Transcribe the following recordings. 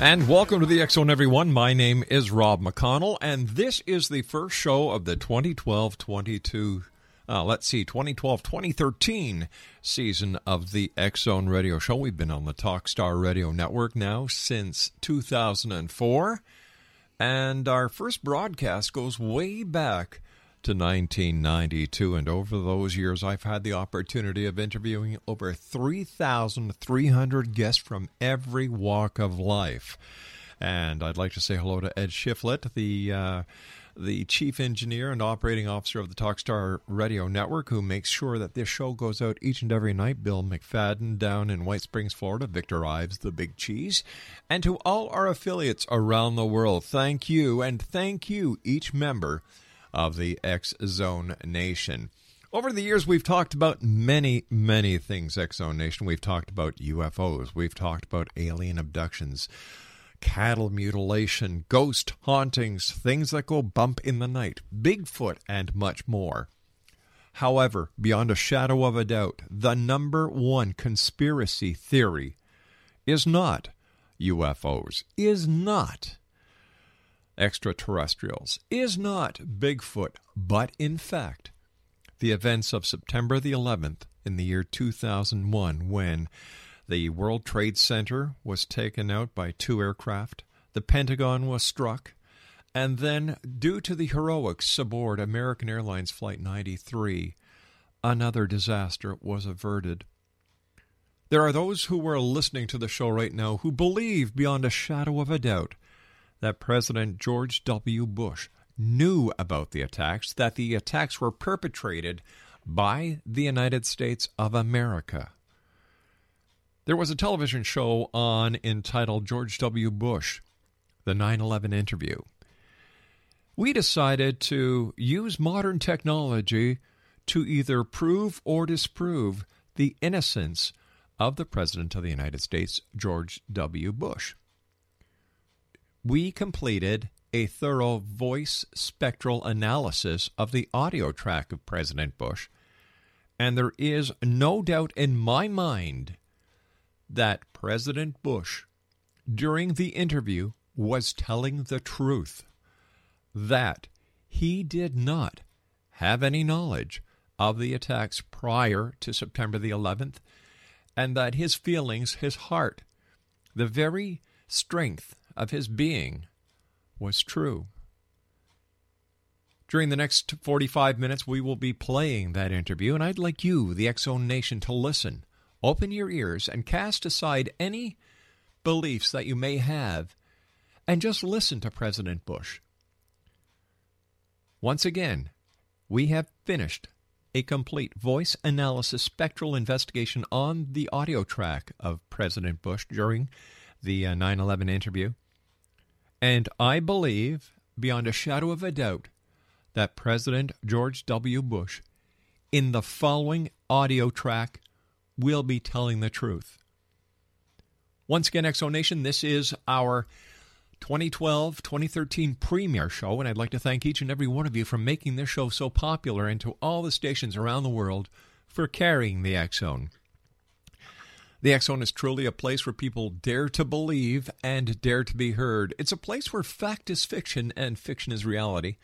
And welcome to the X Zone, everyone. My name is Rob McConnell, and this is the first show of the 2012 22, uh, let's see, 2012 2013 season of the X Zone Radio Show. We've been on the Talkstar Radio Network now since 2004, and our first broadcast goes way back to 1992. And over those years, I've had the opportunity of interviewing over 3,300 guests from every walk of life. And I'd like to say hello to Ed Shiflett, the uh, the chief engineer and operating officer of the Talkstar Radio Network, who makes sure that this show goes out each and every night. Bill McFadden down in White Springs, Florida. Victor Ives, the Big Cheese, and to all our affiliates around the world. Thank you, and thank you, each member of the X Zone Nation. Over the years, we've talked about many, many things, X Zone Nation. We've talked about UFOs, we've talked about alien abductions, cattle mutilation, ghost hauntings, things that go bump in the night, Bigfoot, and much more. However, beyond a shadow of a doubt, the number one conspiracy theory is not UFOs, is not extraterrestrials is not Bigfoot, but in fact the events of September the 11th in the year 2001 when the World Trade Center was taken out by two aircraft, the Pentagon was struck, and then, due to the heroics aboard American Airlines Flight 93, another disaster was averted. There are those who are listening to the show right now who believe beyond a shadow of a doubt that President George W. Bush knew about the attacks, that the attacks were perpetrated by the United States of America. There was a television show on entitled George W. Bush, the 9 11 interview. We decided to use modern technology to either prove or disprove the innocence of the President of the United States, George W. Bush we completed a thorough voice spectral analysis of the audio track of President Bush, and there is no doubt in my mind that President Bush, during the interview, was telling the truth. That he did not have any knowledge of the attacks prior to September the 11th, and that his feelings, his heart, the very strength of his being was true. During the next 45 minutes, we will be playing that interview, and I'd like you, the Zone Nation, to listen. Open your ears and cast aside any beliefs that you may have, and just listen to President Bush. Once again, we have finished a complete voice analysis spectral investigation on the audio track of President Bush during the uh, 9 11 interview. And I believe, beyond a shadow of a doubt, that President George W. Bush, in the following audio track, will be telling the truth. Once again, X Zone Nation, this is our 2012 2013 premiere show, and I'd like to thank each and every one of you for making this show so popular and to all the stations around the world for carrying the Zone. The Zone is truly a place where people dare to believe and dare to be heard. It's a place where fact is fiction and fiction is reality.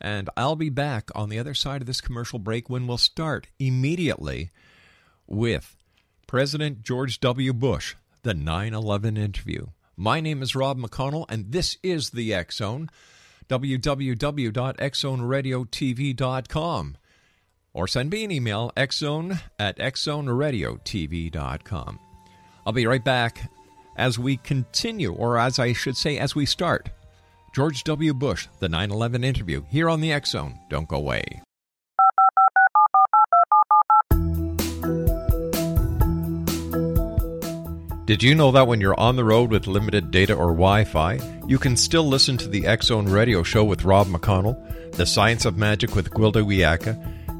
And I'll be back on the other side of this commercial break when we'll start immediately with President George W. Bush, the 9 11 interview. My name is Rob McConnell, and this is the X Zone. Or send me an email, xzone at xzoneradiotv.com. I'll be right back as we continue, or as I should say, as we start. George W. Bush, the 9 11 interview, here on the X Zone. Don't go away. Did you know that when you're on the road with limited data or Wi Fi, you can still listen to the X Zone radio show with Rob McConnell, The Science of Magic with Gwilda Wiyaka,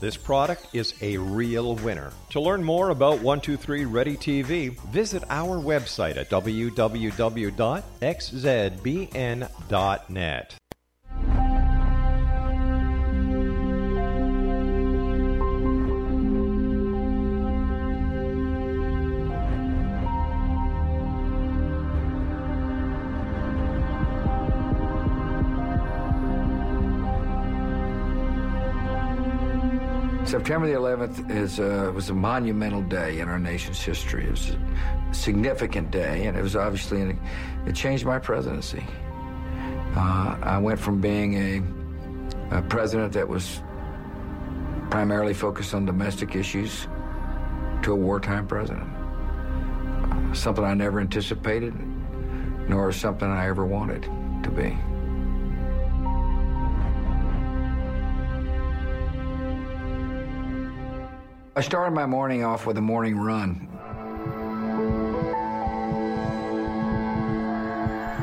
this product is a real winner. To learn more about 123 Ready TV, visit our website at www.xzbn.net. September the 11th is, uh, was a monumental day in our nation's history. It was a significant day, and it was obviously, an, it changed my presidency. Uh, I went from being a, a president that was primarily focused on domestic issues to a wartime president. Uh, something I never anticipated, nor something I ever wanted to be. I started my morning off with a morning run.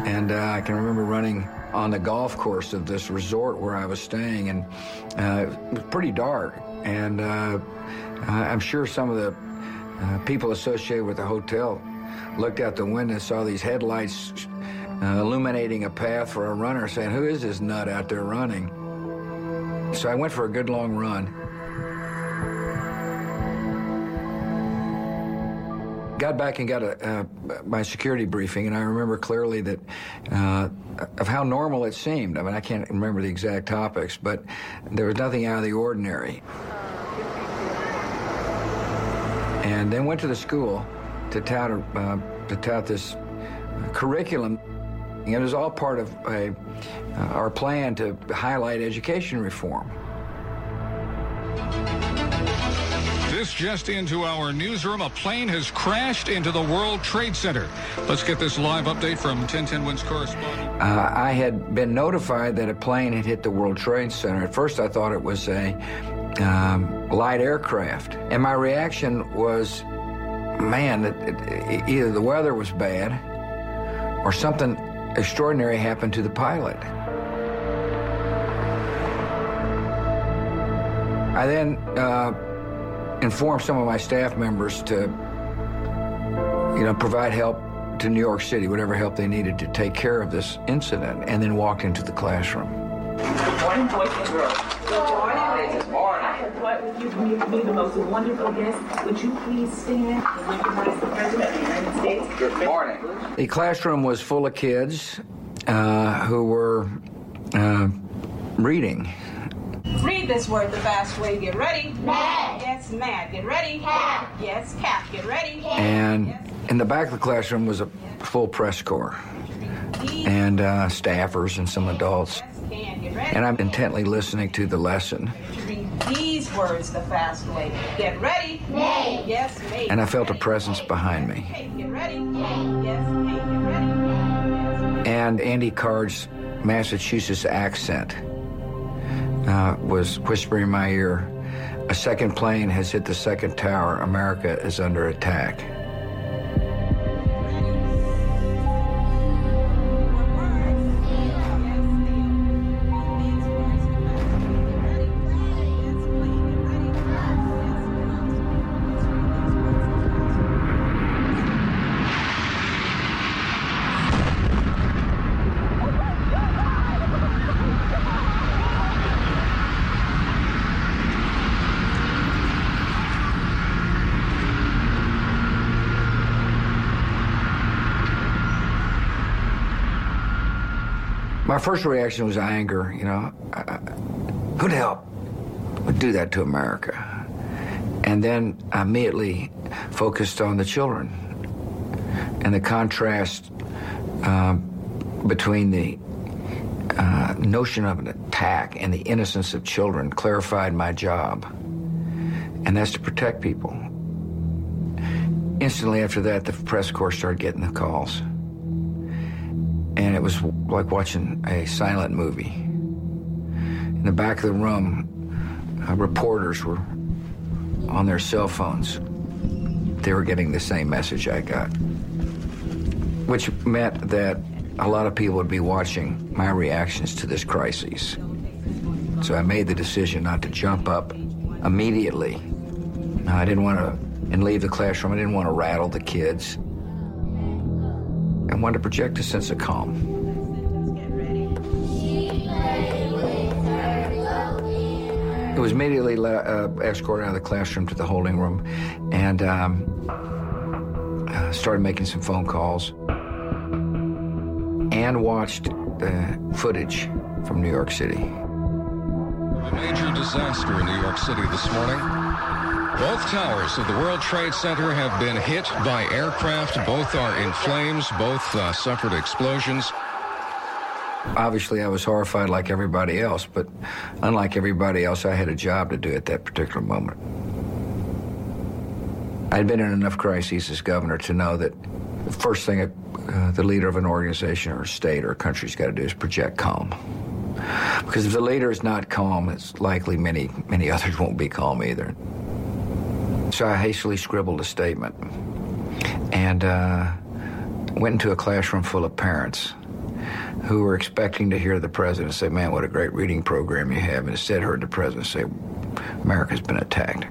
And uh, I can remember running on the golf course of this resort where I was staying, and uh, it was pretty dark. And uh, I'm sure some of the uh, people associated with the hotel looked out the window and saw these headlights uh, illuminating a path for a runner, saying, Who is this nut out there running? So I went for a good long run. Got back and got a, uh, my security briefing, and I remember clearly that uh, of how normal it seemed. I mean, I can't remember the exact topics, but there was nothing out of the ordinary. And then went to the school to tout, uh, to tout this curriculum. And it was all part of a, uh, our plan to highlight education reform. This just into our newsroom. A plane has crashed into the World Trade Center. Let's get this live update from 1010 Wins correspondent. Uh, I had been notified that a plane had hit the World Trade Center. At first, I thought it was a um, light aircraft. And my reaction was, man, it, it, either the weather was bad or something extraordinary happened to the pilot. I then uh, informed some of my staff members to, you know, provide help to New York City, whatever help they needed to take care of this incident, and then walked into the classroom. Good morning, boys and girls. Good morning, ladies. I have brought with you the most wonderful guest. Would you please stand and recognize the President of the United States? Good morning. The classroom was full of kids uh, who were uh, reading. Read this word the fast way. Get ready. Mad. Yes, mad. Get ready. Cat. Yes, cat. Get ready. And in the back of the classroom was a full press corps and uh, staffers and some adults. Can. And I'm intently listening to the lesson. These words the fast way. Get ready. May. Yes, may. And I felt a presence behind me. Get ready. Yes, hey, get ready. And Andy Card's Massachusetts accent uh, was whispering in my ear A second plane has hit the second tower. America is under attack. My first reaction was anger. You know, who the hell would do that to America? And then I immediately focused on the children and the contrast um, between the uh, notion of an attack and the innocence of children clarified my job, and that's to protect people. Instantly after that, the press corps started getting the calls and it was like watching a silent movie. In the back of the room, uh, reporters were on their cell phones. They were getting the same message I got, which meant that a lot of people would be watching my reactions to this crisis. So I made the decision not to jump up immediately. I didn't want to, and leave the classroom. I didn't want to rattle the kids. I wanted to project a sense of calm. It was immediately uh, escorted out of the classroom to the holding room and um, uh, started making some phone calls and watched the footage from New York City. A major disaster in New York City this morning. Both towers of the World Trade Center have been hit by aircraft. Both are in flames. Both uh, suffered explosions. Obviously, I was horrified like everybody else, but unlike everybody else, I had a job to do at that particular moment. I'd been in enough crises as governor to know that the first thing uh, the leader of an organization or a state or a country's got to do is project calm. Because if the leader is not calm, it's likely many, many others won't be calm either. So I hastily scribbled a statement and uh, went into a classroom full of parents who were expecting to hear the president say, Man, what a great reading program you have. And instead heard the president say, America's been attacked.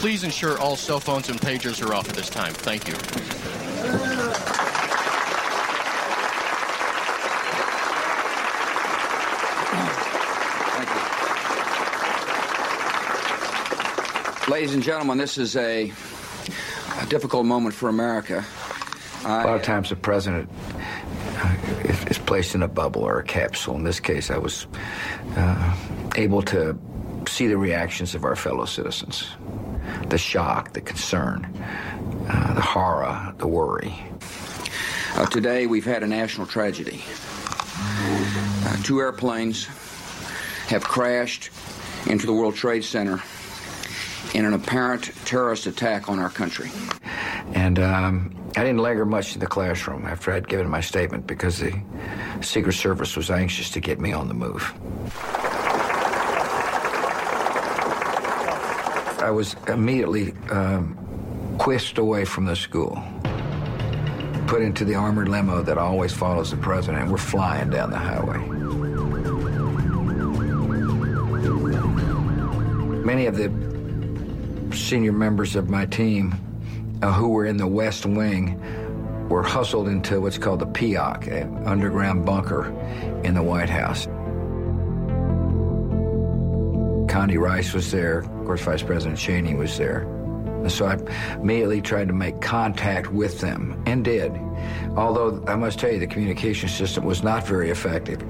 Please ensure all cell phones and pagers are off at this time. Thank you. Ladies and gentlemen, this is a, a difficult moment for America. a lot of times the president uh, is, is placed in a bubble or a capsule. In this case, I was uh, able to see the reactions of our fellow citizens the shock, the concern, uh, the horror, the worry. Uh, today, we've had a national tragedy. Uh, two airplanes have crashed into the World Trade Center in an apparent terrorist attack on our country. And um, I didn't linger much in the classroom after I'd given my statement because the Secret Service was anxious to get me on the move. I was immediately um, whisked away from the school, put into the armored limo that always follows the president, and we're flying down the highway. Many of the senior members of my team uh, who were in the West Wing were hustled into what's called the PEOC, an underground bunker in the White House. Condi Rice was there. Of course, Vice President Cheney was there. And so I immediately tried to make contact with them and did. Although I must tell you, the communication system was not very effective.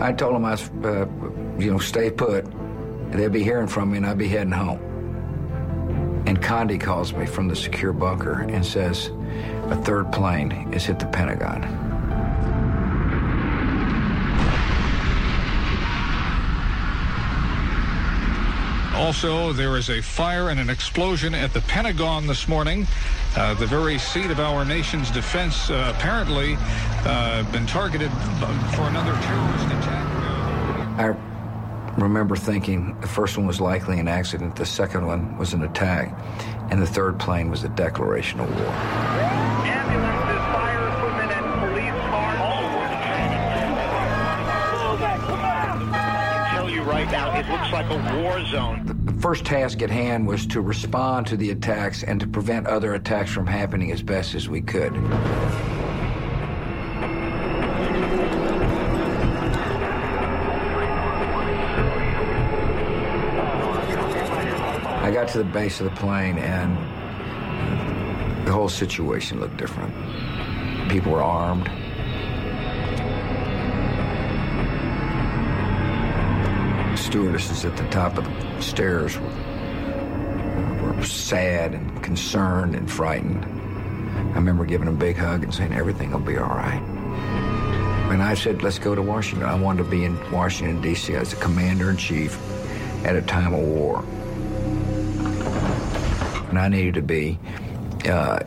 I told them I uh, you know, stay put. They'd be hearing from me and I'd be heading home. And Condi calls me from the secure bunker and says, a third plane has hit the Pentagon. Also, there is a fire and an explosion at the Pentagon this morning. Uh, the very seat of our nation's defense uh, apparently uh, been targeted for another terrorist attack. I remember thinking the first one was likely an accident, the second one was an attack, and the third plane was a declaration of war. Ambulances, fire equipment, and police cars. I can tell you right now, it looks like a war zone. The first task at hand was to respond to the attacks and to prevent other attacks from happening as best as we could. Got to the base of the plane and the whole situation looked different. People were armed. Stewardesses at the top of the stairs were, were sad and concerned and frightened. I remember giving them a big hug and saying, everything will be all right. And I said, let's go to Washington. I wanted to be in Washington, D.C. as a commander in chief at a time of war. And I needed to be, uh,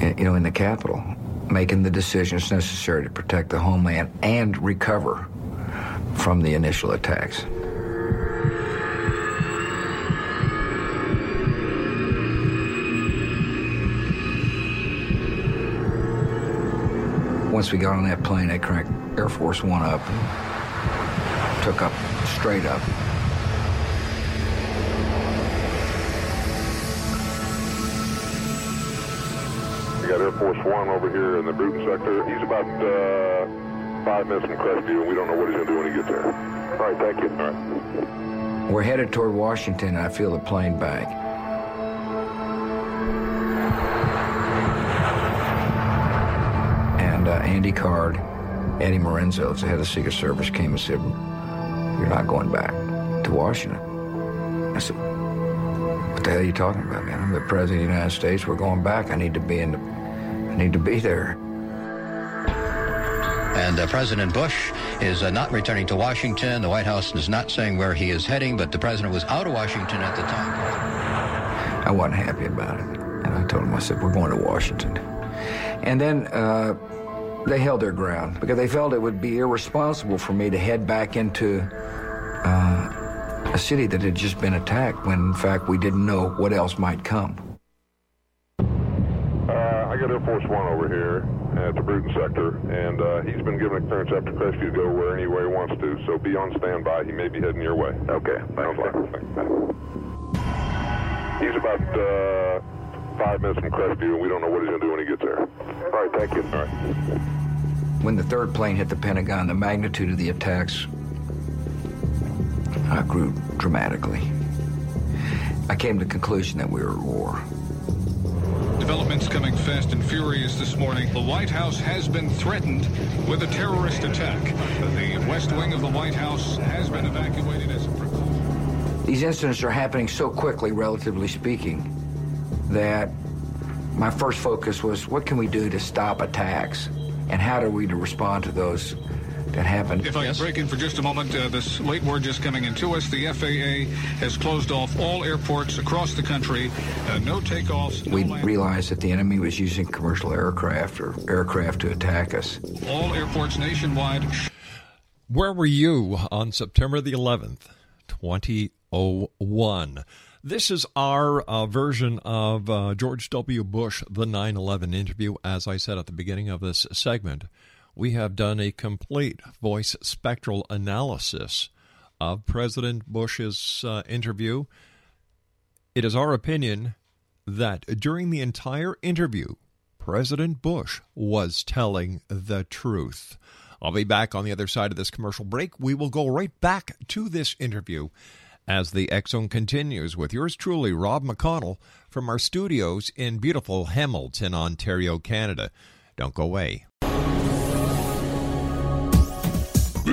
you know, in the Capitol, making the decisions necessary to protect the homeland and recover from the initial attacks. Once we got on that plane, I cranked Air Force One up, took up straight up. We got Air Force One over here in the Brewton sector. He's about uh, five minutes from Crestview, and we don't know what he's going to do when he gets there. All right, thank you. All right. We're headed toward Washington. I feel the plane back. And uh, Andy Card, Eddie Marinzel, the head of Secret Service, came and said, "You're not going back to Washington." I said, "What the hell are you talking about, man? I'm the president of the United States. We're going back. I need to be in the, need to be there." And uh, President Bush is uh, not returning to Washington. The White House is not saying where he is heading, but the president was out of Washington at the time. I wasn't happy about it. And I told him, I said, we're going to Washington. And then uh, they held their ground because they felt it would be irresponsible for me to head back into uh, a city that had just been attacked when, in fact, we didn't know what else might come. I got Air Force One over here at the Brewton sector, and uh, he's been given a clearance after Crestview to go where any way he wants to. So be on standby. He may be heading your way. Okay. Sounds like. He's about uh, five minutes from Crestview, and we don't know what he's going to do when he gets there. All right, thank you. All right. When the third plane hit the Pentagon, the magnitude of the attacks uh, grew dramatically. I came to the conclusion that we were at war. Developments coming fast and furious this morning. The White House has been threatened with a terrorist attack. The west wing of the White House has been evacuated as a precaution. These incidents are happening so quickly, relatively speaking, that my first focus was what can we do to stop attacks and how do we respond to those that happen. If I can break in for just a moment, uh, this late word just coming into us. The FAA has closed off all airports across the country. Uh, no takeoffs. No we land- realized that the enemy was using commercial aircraft or aircraft to attack us. all airports nationwide. Where were you on September the 11th, 2001? This is our uh, version of uh, George W. Bush, the 9 11 interview. As I said at the beginning of this segment, we have done a complete voice spectral analysis of President Bush's uh, interview. It is our opinion that during the entire interview, President Bush was telling the truth. I'll be back on the other side of this commercial break. We will go right back to this interview as the Zone continues with yours truly, Rob McConnell, from our studios in beautiful Hamilton, Ontario, Canada. Don't go away.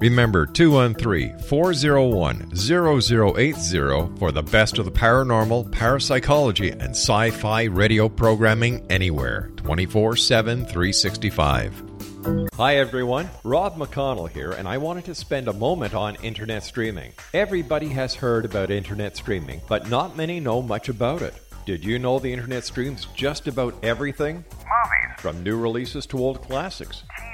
Remember 213 401 0080 for the best of the paranormal, parapsychology, and sci fi radio programming anywhere 24 7 365. Hi everyone, Rob McConnell here, and I wanted to spend a moment on internet streaming. Everybody has heard about internet streaming, but not many know much about it. Did you know the internet streams just about everything? Movies. From new releases to old classics. TV shows.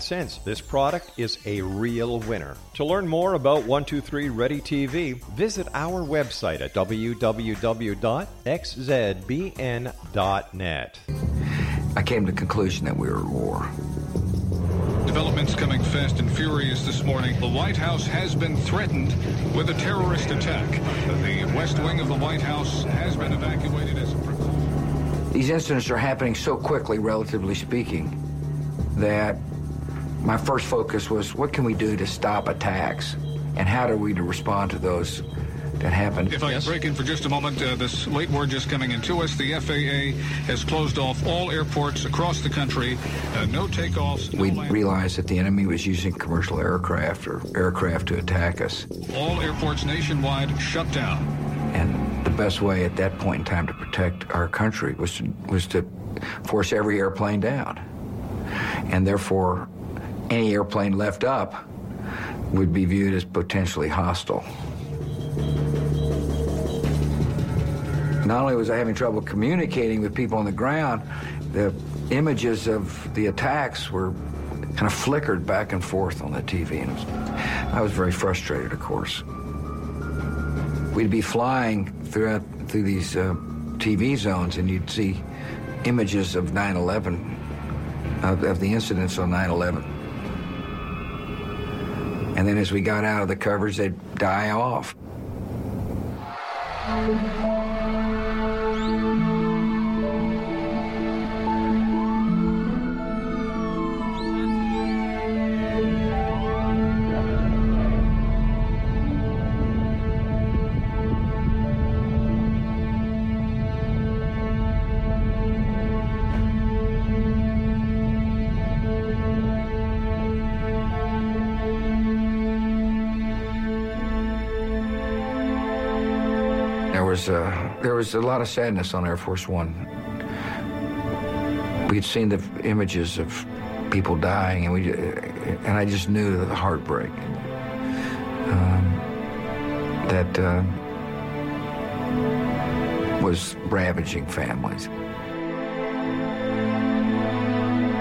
this product is a real winner. To learn more about 123 Ready TV, visit our website at www.xzbn.net. I came to the conclusion that we were at war. Developments coming fast and furious this morning. The White House has been threatened with a terrorist attack. The West Wing of the White House has been evacuated as a precaution. These incidents are happening so quickly, relatively speaking, that my first focus was what can we do to stop attacks and how are we to respond to those that happen. If I could break in for just a moment, uh, this late word just coming into us. The FAA has closed off all airports across the country. Uh, no takeoffs. No We land- realized that the enemy was using commercial aircraft or aircraft to attack us. all airports nationwide shut down. And the best way at that point in time to protect our country was to, was to force every airplane down. And therefore, any airplane left up would be viewed as potentially hostile. Not only was I having trouble communicating with people on the ground, the images of the attacks were kind of flickered back and forth on the TV. And I was very frustrated, of course. We'd be flying throughout through these uh, TV zones, and you'd see images of 9/11, of, of the incidents on 9/11. And then as we got out of the coverage, they'd die off. Was a lot of sadness on Air Force One. We'd seen the images of people dying, and we and I just knew the heartbreak um, that uh, was ravaging families.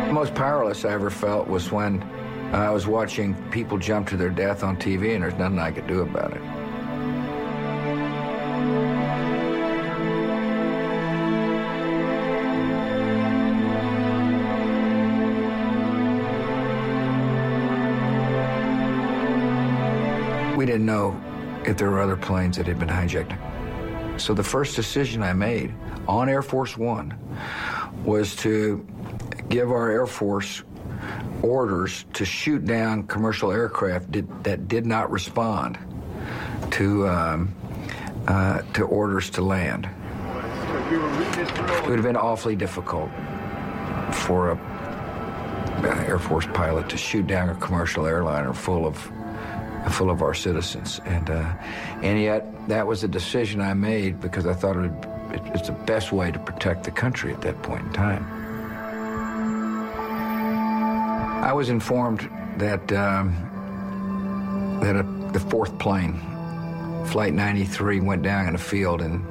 The most powerless I ever felt was when I was watching people jump to their death on TV and there's nothing I could do about it. We didn't know if there were other planes that had been hijacked. So the first decision I made on Air Force One was to give our Air Force orders to shoot down commercial aircraft did, that did not respond to um, uh, to orders to land. It would have been awfully difficult for a, an Air Force pilot to shoot down a commercial airliner full of full of our citizens, and uh, and yet that was a decision I made because I thought it, it, it's the best way to protect the country at that point in time. I was informed that um, that a, the fourth plane, Flight 93, went down in a field in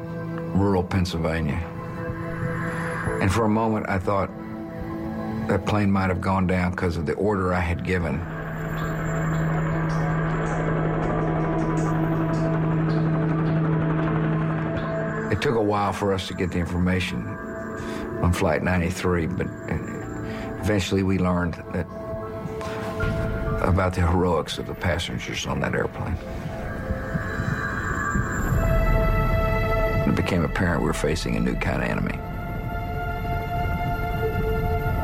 rural Pennsylvania, and for a moment I thought that plane might have gone down because of the order I had given. It took a while for us to get the information on Flight 93, but uh, eventually we learned that about the heroics of the passengers on that airplane. It became apparent we were facing a new kind of enemy.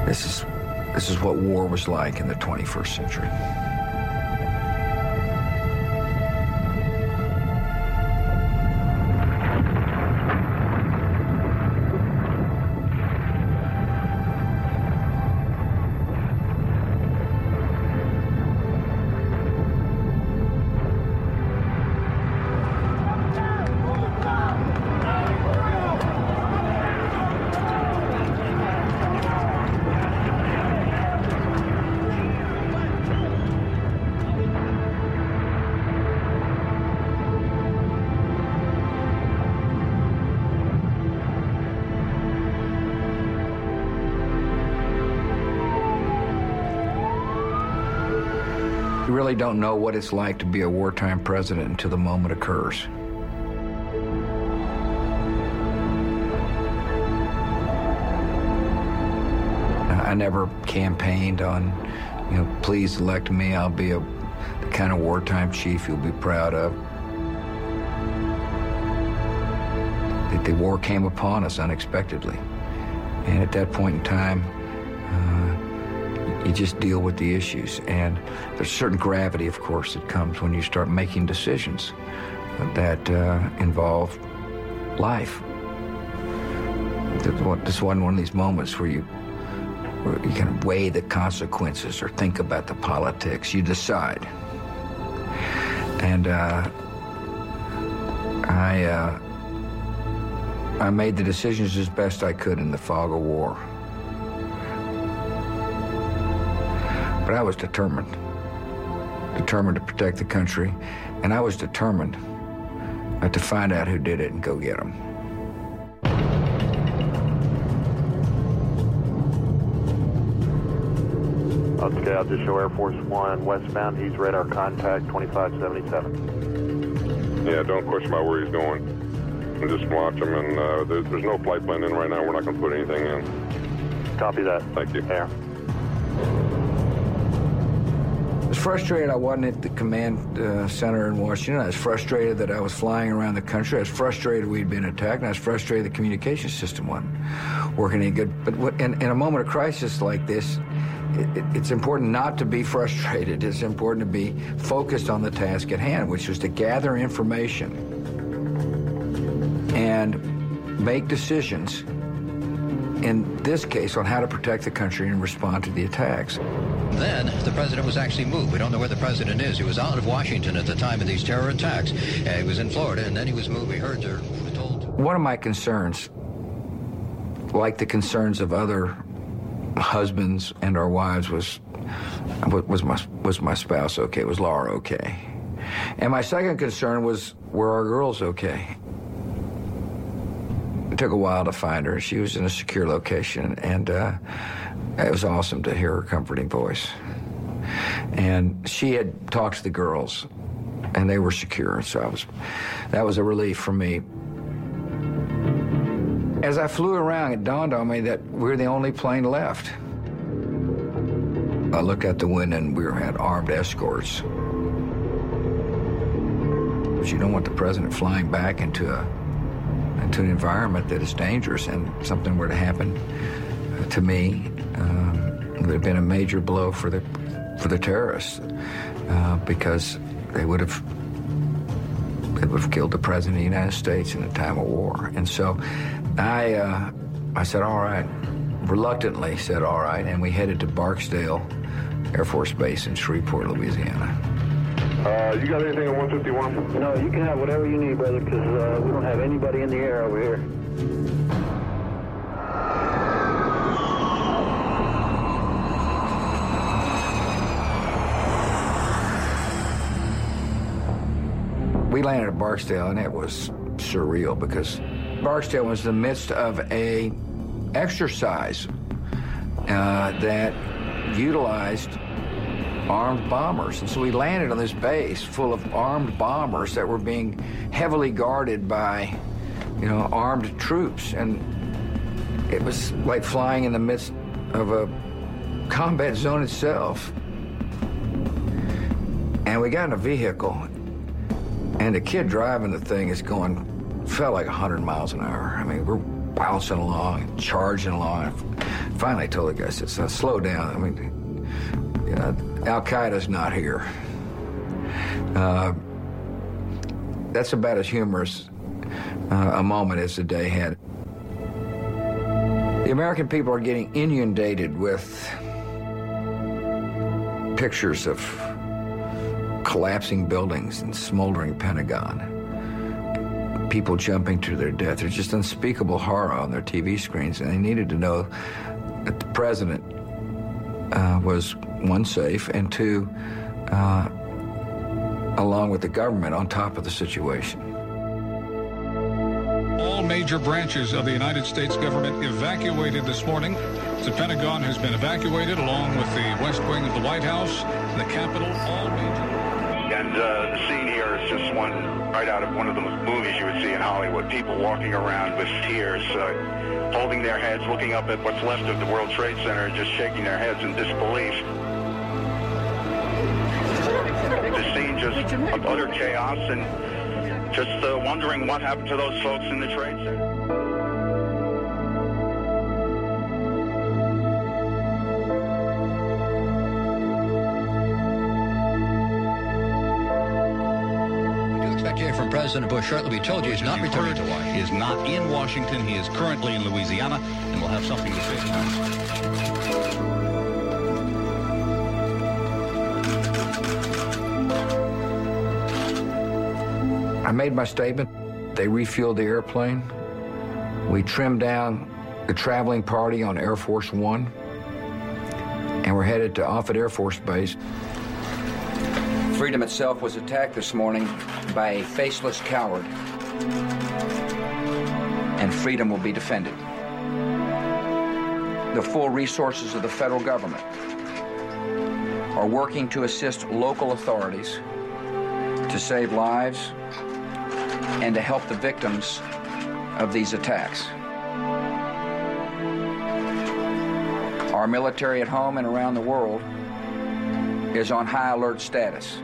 This is this is what war was like in the 21st century. Really don't know what it's like to be a wartime president until the moment occurs. I never campaigned on, you know, please elect me. I'll be a, the kind of wartime chief you'll be proud of. The, the war came upon us unexpectedly. And at that point in time, uh, you just deal with the issues. And there's certain gravity, of course, that comes when you start making decisions that uh, involve life. This wasn't one of these moments where you where you can weigh the consequences or think about the politics. You decide. And uh, I uh, I made the decisions as best I could in the fog of war. But I was determined. Determined to protect the country, and I was determined to find out who did it and go get them. Okay, I'll just show Air Force One westbound. He's radar contact 2577. Yeah, don't question about where he's going. And just watch him, and uh, there, there's no flight plan in right now. We're not going to put anything in. Copy that. Thank you. Air. Was frustrated I wasn't at the command uh, center in Washington. I was frustrated that I was flying around the country. I was frustrated we'd been attacked, and I was frustrated the communication system wasn't working any good. But what, in, in a moment of crisis like this, it, it, it's important not to be frustrated. It's important to be focused on the task at hand, which was to gather information and make decisions, in this case, on how to protect the country and respond to the attacks. Then the president was actually moved. We don't know where the president is. He was out of Washington at the time of these terror attacks. Uh, he was in Florida, and then he was moved. We heard told. One of my concerns, like the concerns of other husbands and our wives, was was my was my spouse okay? Was Laura okay? And my second concern was were our girls okay? It took a while to find her. She was in a secure location, and uh, it was awesome to hear her comforting voice. And she had talked to the girls, and they were secure. So I was, that was a relief for me. As I flew around, it dawned on me that we we're the only plane left. I looked out the window, and we had armed escorts. But you don't want the president flying back into a into an environment that is dangerous, and something were to happen to me, um, it would have been a major blow for the for the terrorists uh, because they would have they would have killed the president of the United States in a time of war. And so, I uh, I said, all right, reluctantly said, all right, and we headed to Barksdale Air Force Base in Shreveport, Louisiana. Uh, you got anything on 151? No, you can have whatever you need, brother, because uh, we don't have anybody in the air over here. We landed at Barksdale, and it was surreal because Barksdale was in the midst of a exercise uh, that utilized armed bombers. And so we landed on this base full of armed bombers that were being heavily guarded by, you know, armed troops. And it was like flying in the midst of a combat zone itself. And we got in a vehicle, and the kid driving the thing is going, felt like 100 miles an hour. I mean, we're bouncing along, charging along. Finally, I told the guy, I said, slow down. I mean, you know, Al Qaeda's not here. Uh, that's about as humorous uh, a moment as the day had. The American people are getting inundated with pictures of collapsing buildings and smoldering Pentagon. People jumping to their death. There's just unspeakable horror on their TV screens, and they needed to know that the president uh, was one, safe, and two, uh, along with the government, on top of the situation. All major branches of the United States government evacuated this morning. The Pentagon has been evacuated along with the West Wing of the White House, the Capitol, all major. And uh, the scene here is just one right out of one of the movies you would see in Hollywood. People walking around with tears, uh, holding their heads, looking up at what's left of the World Trade Center, and just shaking their heads in disbelief. The scene just of utter chaos and just uh, wondering what happened to those folks in the Trade Center. President Bush shortly. We told you he's not returning to Washington. He is not in Washington. He is currently in Louisiana, and we'll have something to say tonight. I made my statement. They refueled the airplane. We trimmed down the traveling party on Air Force One, and we're headed to Offutt Air Force Base. Freedom itself was attacked this morning by a faceless coward, and freedom will be defended. The full resources of the federal government are working to assist local authorities to save lives and to help the victims of these attacks. Our military at home and around the world is on high alert status.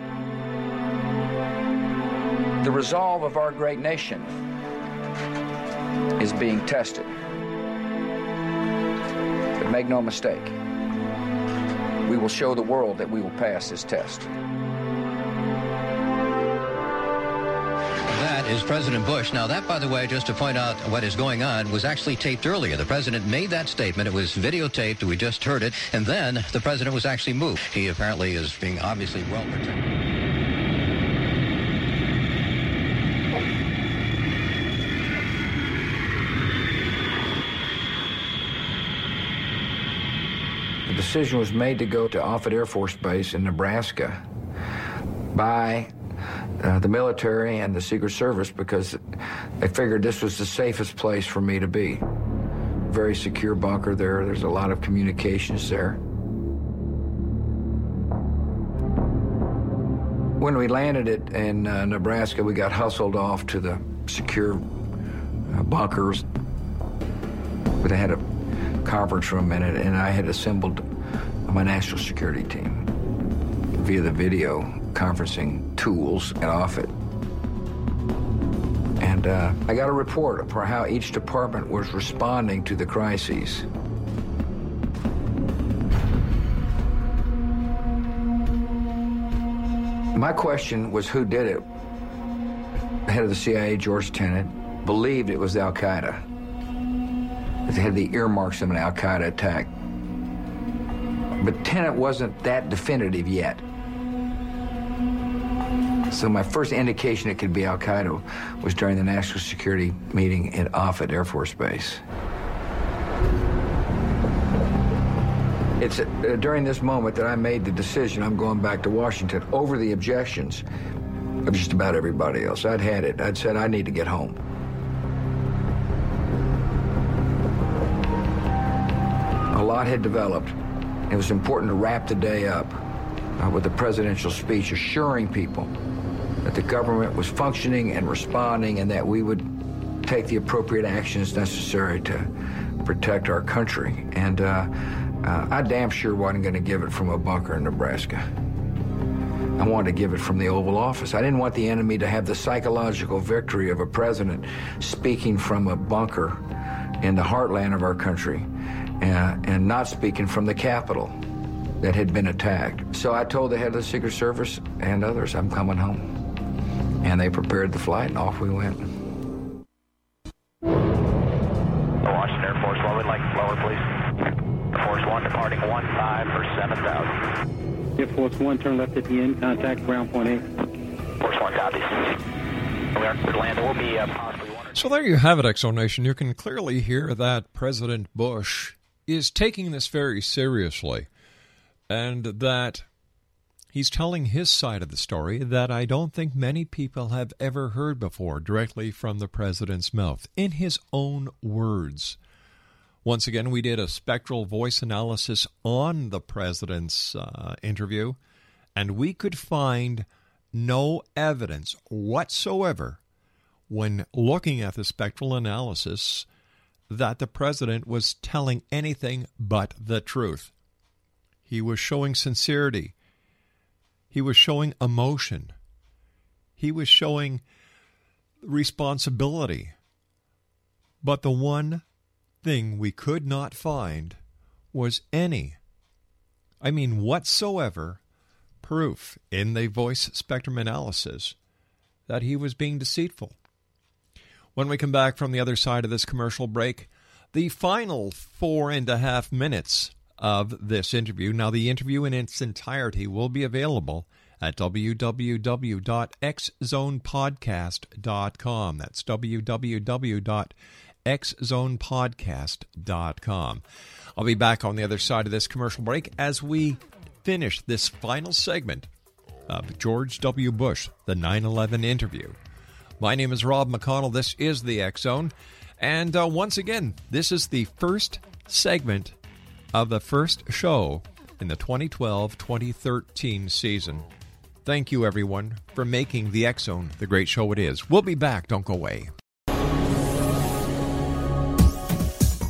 The resolve of our great nation is being tested. But make no mistake, we will show the world that we will pass this test. That is President Bush. Now, that, by the way, just to point out what is going on, was actually taped earlier. The president made that statement. It was videotaped. We just heard it. And then the president was actually moved. He apparently is being obviously well protected. The decision was made to go to Offutt Air Force Base in Nebraska by uh, the military and the Secret Service because they figured this was the safest place for me to be. Very secure bunker there. There's a lot of communications there. When we landed it in uh, Nebraska, we got hustled off to the secure uh, bunkers. They had a conference room in and I had assembled my national security team via the video conferencing tools and Offutt. And uh, I got a report for how each department was responding to the crises. My question was who did it? The head of the CIA, George Tenet, believed it was Al Qaeda. It had the earmarks of an Al Qaeda attack. But Tenet wasn't that definitive yet. So my first indication it could be Al Qaeda was during the national security meeting at Offutt Air Force Base. It's uh, during this moment that I made the decision I'm going back to Washington over the objections of just about everybody else. I'd had it. I'd said I need to get home. Lot had developed. It was important to wrap the day up uh, with a presidential speech assuring people that the government was functioning and responding and that we would take the appropriate actions necessary to protect our country. And uh, uh, I damn sure wasn't going to give it from a bunker in Nebraska. I wanted to give it from the Oval Office. I didn't want the enemy to have the psychological victory of a president speaking from a bunker in the heartland of our country uh, and not speaking from the Capitol that had been attacked. So I told the head of the Secret Service and others, I'm coming home. And they prepared the flight, and off we went. Washington Air Force, what would like lower, please? Air Force One departing one five for seven thousand. Air Force One, turn left at the end, contact ground point eight. Force One copies. We are clear to land. There will be uh, possibly one. So there you have it, X Zone Nation. You can clearly hear that President Bush is taking this very seriously, and that he's telling his side of the story that I don't think many people have ever heard before directly from the president's mouth, in his own words. Once again, we did a spectral voice analysis on the president's uh, interview, and we could find no evidence whatsoever when looking at the spectral analysis that the president was telling anything but the truth. He was showing sincerity. He was showing emotion. He was showing responsibility. But the one thing we could not find was any, I mean, whatsoever, proof in the voice spectrum analysis that he was being deceitful. When we come back from the other side of this commercial break, the final four and a half minutes of this interview. Now, the interview in its entirety will be available at www.xzonepodcast.com. That's www.xzonepodcast.com. I'll be back on the other side of this commercial break as we finish this final segment of George W. Bush, the 9 11 interview. My name is Rob McConnell. This is the X Zone. And uh, once again, this is the first segment of the first show in the 2012 2013 season. Thank you, everyone, for making the X Zone the great show it is. We'll be back. Don't go away.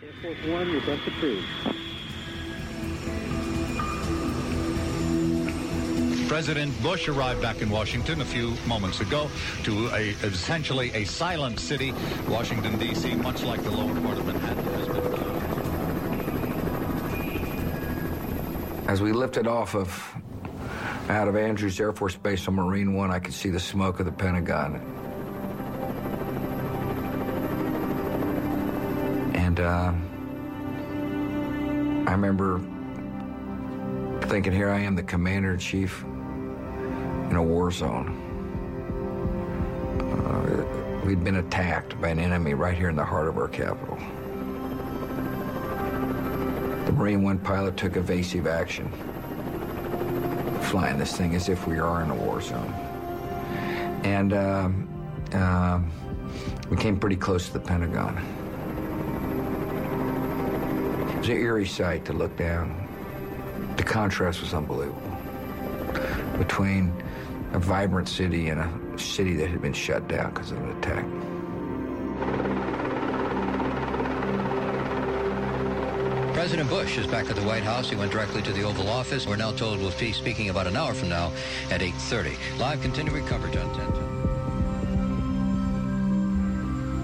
Air Force One, request approved. President Bush arrived back in Washington a few moments ago to a, essentially a silent city. Washington, D.C., much like the lower part of Manhattan, has been. As we lifted off of out of Andrews Air Force Base on Marine One, I could see the smoke of the Pentagon. And uh, I remember thinking, here I am, the commander in chief in a war zone. Uh, we'd been attacked by an enemy right here in the heart of our capital. The Marine One pilot took evasive action, flying this thing as if we are in a war zone. And uh, we came pretty close to the Pentagon. It was an eerie sight to look down. The contrast was unbelievable between a vibrant city and a city that had been shut down because of an attack. President Bush is back at the White House. He went directly to the Oval Office. We're now told we'll be speaking about an hour from now at 8.30. Live continuing coverage on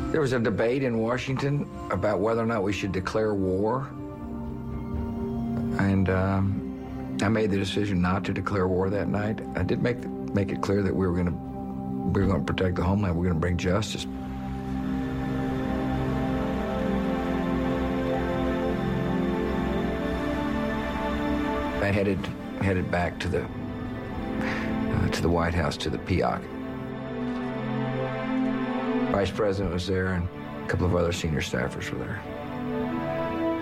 10. There was a debate in Washington about whether or not we should declare war. And um, I made the decision not to declare war that night. I did make make it clear that we were going to we were going to protect the homeland. We we're going to bring justice. I headed headed back to the uh, to the White House to the PEOC. Vice President was there, and a couple of other senior staffers were there,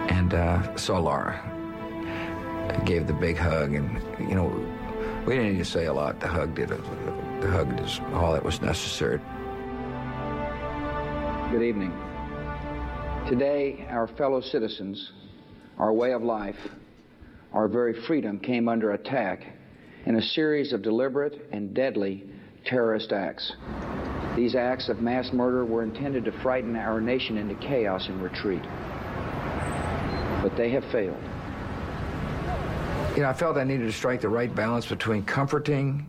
and uh, saw Laura. I gave the big hug, and you know, we didn't need to say a lot. The hug did. The hug is all that was necessary. Good evening. Today, our fellow citizens, our way of life, our very freedom came under attack in a series of deliberate and deadly terrorist acts. These acts of mass murder were intended to frighten our nation into chaos and retreat. But they have failed. You know, I felt I needed to strike the right balance between comforting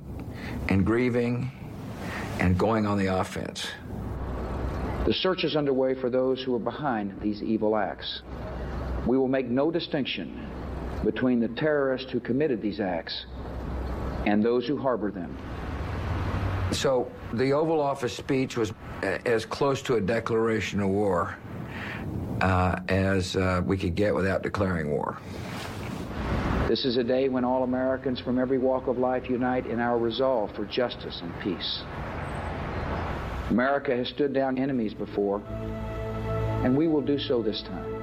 and grieving and going on the offense. The search is underway for those who are behind these evil acts. We will make no distinction between the terrorists who committed these acts and those who harbor them. So the Oval Office speech was as close to a declaration of war uh, as uh, we could get without declaring war. This is a day when all Americans from every walk of life unite in our resolve for justice and peace. America has stood down enemies before, and we will do so this time.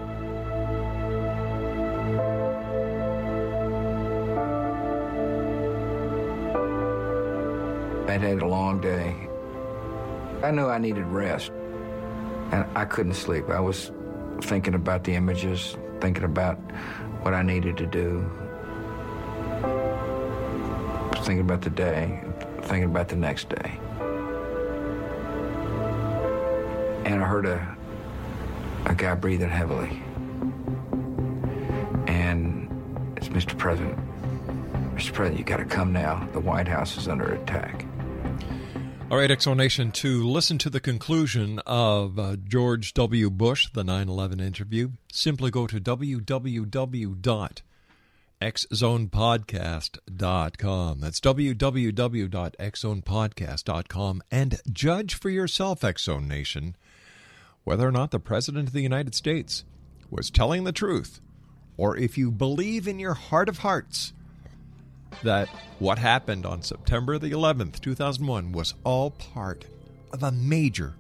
I'd had a long day. I knew I needed rest, and I couldn't sleep. I was thinking about the images, thinking about what I needed to do, thinking about the day, thinking about the next day. And I heard a, a guy breathing heavily. And it's Mr. President. Mr. President, you got to come now. The White House is under attack. All right, X Zone Nation, to listen to the conclusion of uh, George W. Bush, the 9 11 interview, simply go to www.xzonepodcast.com. That's www.xzonepodcast.com and judge for yourself, X Zone Nation, whether or not the President of the United States was telling the truth, or if you believe in your heart of hearts that what happened on September the 11th, 2001 was all part of a major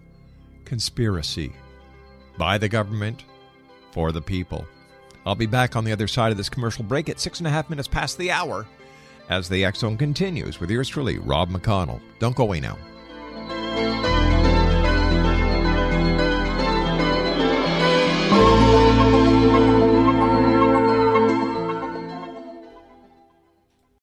conspiracy by the government for the people. I'll be back on the other side of this commercial break at six and a half minutes past the hour as the Zone continues with yours truly, Rob McConnell. Don't go away now.